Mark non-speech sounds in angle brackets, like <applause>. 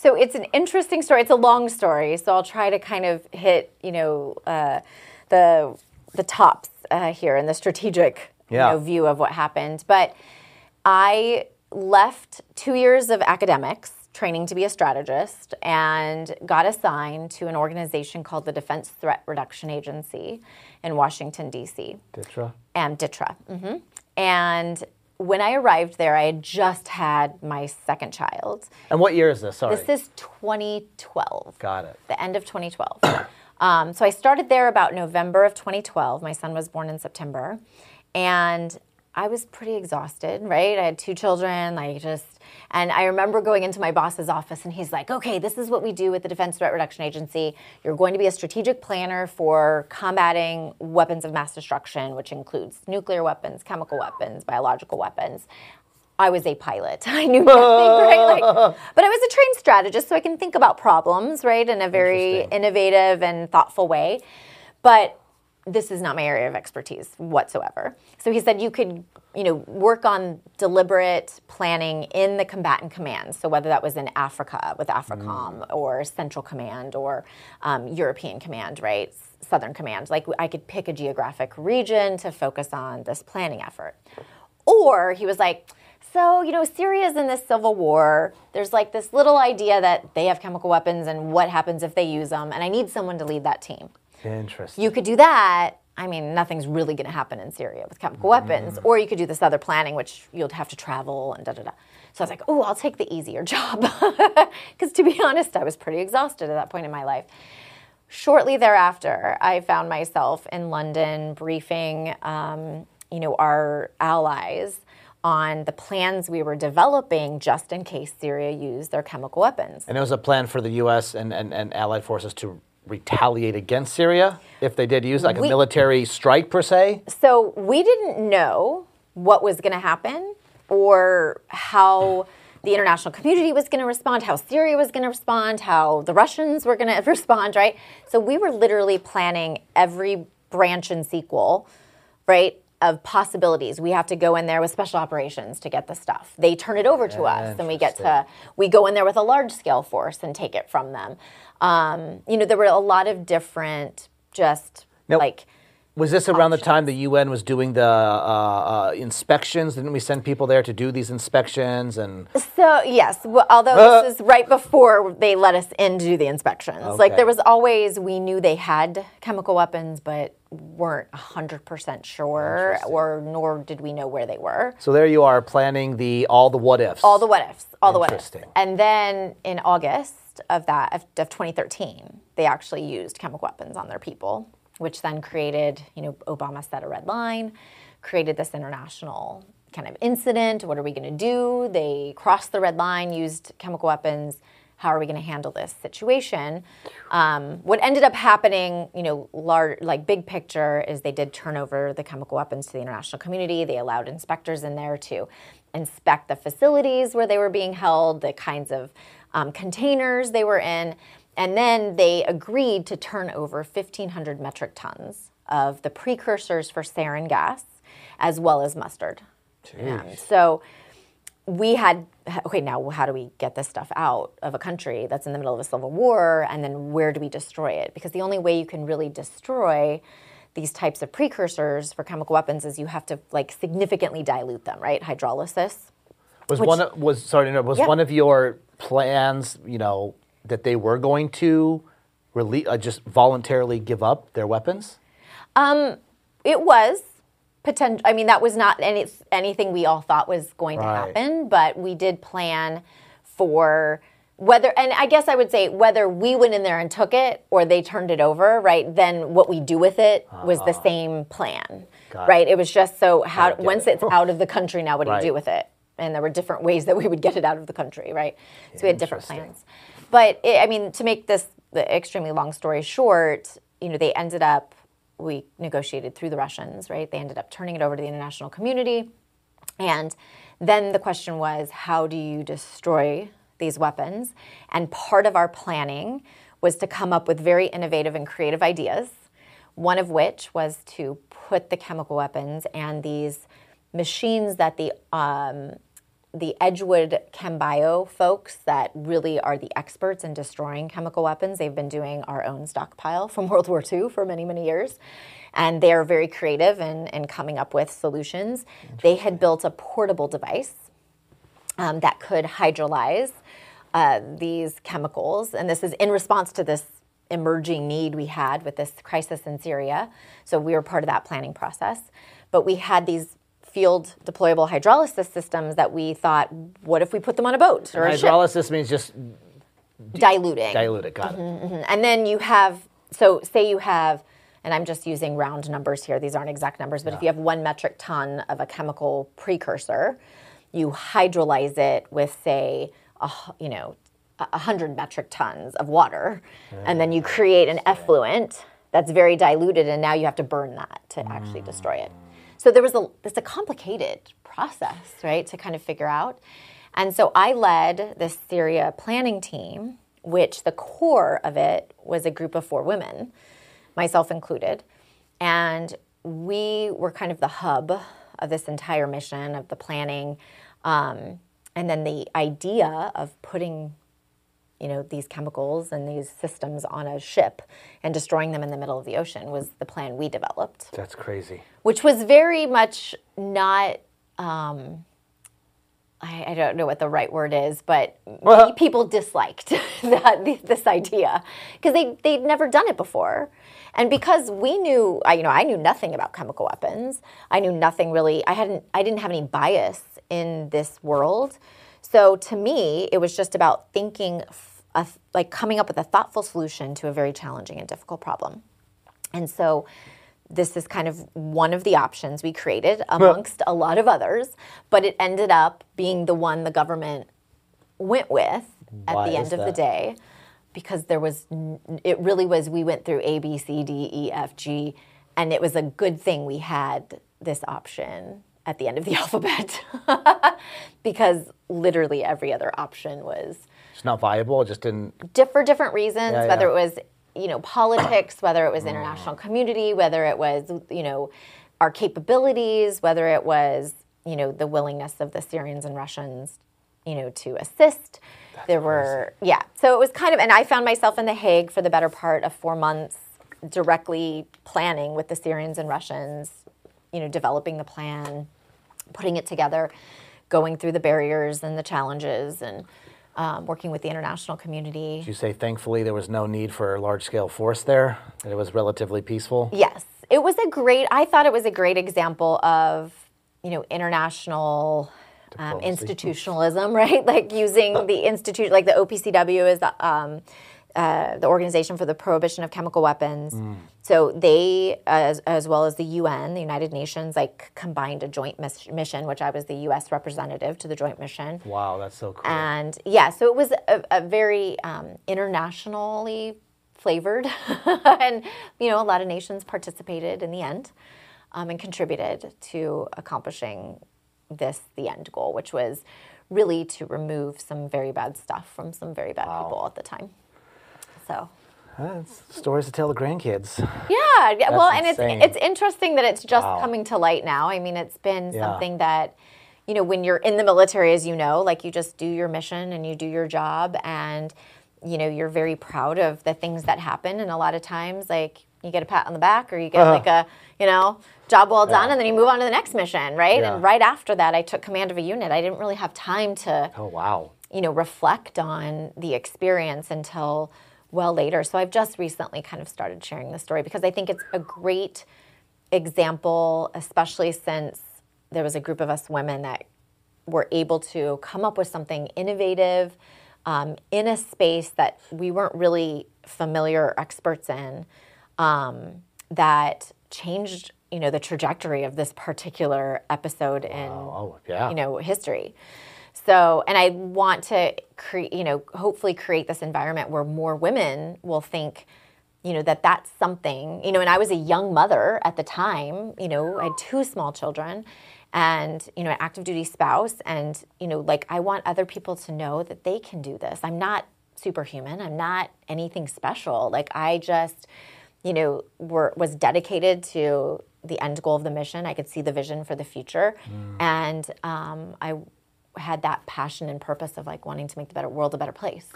So it's an interesting story. It's a long story, so I'll try to kind of hit, you know, uh, the the tops uh, here and the strategic Yeah. you know, view of what happened. But I left two years of academics training to be a strategist and got assigned to an organization called the Defense Threat Reduction Agency in Washington D.C DTRA. and DTRA. hmm And when I arrived there, I had just had my second child. And what year is this? Sorry. This is 2012 Got it. the end of 2012. <clears throat> um, so I started there about November of 2012. My son was born in September, and I was pretty exhausted. Right, I had two children. Like just, and I remember going into my boss's office, and he's like, "Okay, this is what we do with the Defense Threat Reduction Agency. You're going to be a strategic planner for combating weapons of mass destruction, which includes nuclear weapons, chemical weapons, biological weapons." I was a pilot. <laughs> I knew nothing, right? Like, <laughs> but I was a trained strategist, so I can think about problems, right, in a very innovative and thoughtful way. But this is not my area of expertise whatsoever. So he said you could, you know, work on deliberate planning in the combatant commands. So whether that was in Africa with AFRICOM or Central Command or um, European Command, right, Southern Command. Like I could pick a geographic region to focus on this planning effort. Or he was like, so, you know, Syria's in this civil war. There's like this little idea that they have chemical weapons and what happens if they use them. And I need someone to lead that team. Interesting. You could do that. I mean, nothing's really going to happen in Syria with chemical weapons. Or you could do this other planning, which you'll have to travel and da da da. So I was like, oh, I'll take the easier <laughs> job. Because to be honest, I was pretty exhausted at that point in my life. Shortly thereafter, I found myself in London briefing, um, you know, our allies on the plans we were developing just in case Syria used their chemical weapons. and it was a plan for the U.S. and, and, and allied forces to retaliate against Syria if they did use like a military strike per se. So we didn't know what was going to happen or how the international community was going to respond, how Syria was going to respond, how the Russians were going <laughs> to respond, right? So we were literally planning every branch and sequel, right? Of possibilities. We have to go in there with special operations to get the stuff. They turn it over to us, and we get to we go in there with a large scale force and take it from them. Um, you know, there were a lot of different, just like Was this around the time the UN was doing the uh, uh, inspections? Didn't we send people there to do these inspections? And So yes, well, although Uh. this is right before they let us in to do the inspections. Like there was always we knew they had chemical weapons, but weren't hundred percent sure, or nor did we know where they were. so there you are planning the all the what ifs. All the what ifs, all the what ifs. And then in August of that of, of 2013, they actually used chemical weapons on their people, which then created, you know, Obama set a red line, created this international kind of incident. What are we going to do? They crossed the red line, used chemical weapons. How are we going to handle this situation? Um, what ended up happening, you know, large, like big picture, is they did turn over the chemical weapons to the international community. They allowed inspectors in there to inspect the facilities where they were being held, the kinds of um, containers they were in, and then they agreed to turn over 1,500 metric tons of the precursors for sarin gas, as well as mustard. Um, so we had okay now how do we get this stuff out of a country that's in the middle of a civil war? And then where do we destroy it? Because the only way you can really destroy these types of precursors for chemical weapons is you have to like significantly dilute them right? Hydrolysis. Was which- one of, was sorry no, was Yeah. one of your plans you know that they were going to rele- uh, just voluntarily give up their weapons? it was potential i mean that was not any, anything we all thought was going to happen but we did plan for whether and i guess i would say whether we went in there and took it or they turned it over right then what we do with it was the same plan Ah. Got right it was just so how once it. it's out of the country now what do Right. you do with it and there were different ways that we would get it out of the country right? So we had different plans. But it, i mean to make this the extremely long story short you know they ended up we negotiated through the russians right? They ended up turning it over to the international community. And then the question was how do you destroy these weapons? And part of our planning was to come up with very innovative and creative ideas one of which was to put the chemical weapons and these machines that the um, the Edgewood ChemBio folks that really are the experts in destroying chemical weapons. They've been doing our own stockpile from <laughs> World War II for many, many years. And they're very creative in, in coming up with solutions. They had built a portable device um, that could hydrolyze uh, these chemicals. And this is in response to this emerging need we had with this crisis in Syria. So we were part of that planning process. But we had these field deployable hydrolysis systems that we thought, what if we put them on a boat or a ship? Hydrolysis means just Diluting. dilute it. Got Mm-hmm. it. And then you have, so say you have, and I'm just using round numbers here, these aren't exact numbers, but if you have one metric ton of a chemical precursor, you hydrolyze it with, say, a, you know, a 100 metric tons of water, and then you ah, create an effluent that's very diluted, and now you have to burn that to actually hmm. destroy it. So there was a, it's a complicated process, right, to kind of figure out. And so I led the Syria planning team, which the core of it was a group of four women, myself included. And we were kind of the hub of this entire mission, of the planning. Um, and then the idea of putting you know these chemicals and these systems on a ship and destroying them in the middle of the ocean was the plan we developed That's crazy. which was very much not um, I, I don't know what the right word is, but Well- people disliked <laughs> that this idea because they they'd never done it before, and because we knew, I, you know, I knew nothing about chemical weapons. I knew nothing really. I hadn't. I didn't have any bias in this world, so to me, it was just about thinking, a, like coming up with a thoughtful solution to a very challenging and difficult problem. And so this is kind of one of the options we created amongst a lot of others, but it ended up being the one the government went with at Why the end of the day because there was it really was we went through A B C D E F G and it was a good thing we had this option at the end of the <laughs> alphabet <laughs> because literally every other option was It's not viable. It just didn't. for different reasons, Yeah, whether yeah. it was you know politics, <clears throat> whether it was international mm. community, whether it was you know our capabilities, whether it was you know the willingness of the Syrians and Russians, you know, to assist. there were yeah, so it was kind of, and I found myself in the Hague for the better part of four months, directly planning with the Syrians and Russians, you know, developing the plan, putting it together, going through the barriers and the challenges, and um, working with the international community. You say thankfully there was no need for a large scale force there. That it was relatively peaceful. Yes, it was a great. I thought it was a great example of you know international um, institutionalism, <laughs> right? Like using the institute, like the OPCW is the. Um, uh, the Organization for the Prohibition of Chemical Weapons. So they, as, as well as the UN, the United Nations, like combined a joint mis- mission, which I was the U.S. representative to the joint mission. Wow, that's so cool. And yeah, so it was a, a very um, internationally flavored, <laughs> and you know, a lot of nations participated in the end um, and contributed to accomplishing this, the end goal, which was really to remove some very bad stuff from some very bad people at the time. So. That's stories to tell the grandkids. Yeah, yeah, well, and it's insane. it's interesting that it's just Wow. coming to light now. I mean, it's been Yeah. something that you know when you're in the military, as you know, like you just do your mission and you do your job, and you know you're very proud of the things that happen. And a lot of times, like you get a pat on the back, or you get Uh-huh. like a you know job well done, Yeah. and then you move on to the next mission, right? And right after that, I took command of a unit. I didn't really have time to Oh wow. you know, reflect on the experience until well later. So I've just recently kind of started sharing the story because I think it's a great example, especially since there was a group of us women that were able to come up with something innovative um, in a space that we weren't really familiar or experts in um, that changed you know the trajectory of this particular episode in Oh yeah. you know history so and i want to create you know hopefully create this environment where more women will think you know that that's something you know and i was a young mother at the time you know i had two small children and you know an active duty spouse and you know like i want other people to know that they can do this. I'm not superhuman. I'm not anything special. Like i just you know were was dedicated to the end goal of the mission. I could see the vision for the future. And um, i had that passion and purpose of like wanting to make the better world a better place.